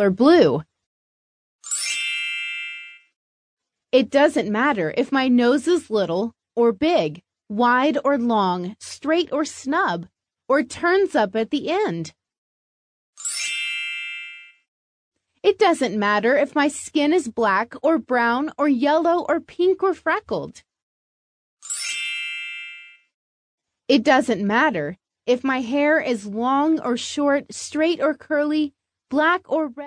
or blue. It doesn't matter if my nose is little or big, wide or long, straight or snub, or turns up at the end. It doesn't matter if my skin is black or brown or yellow or pink or freckled. It doesn't matter if my hair is long or short, straight or curly, black or red.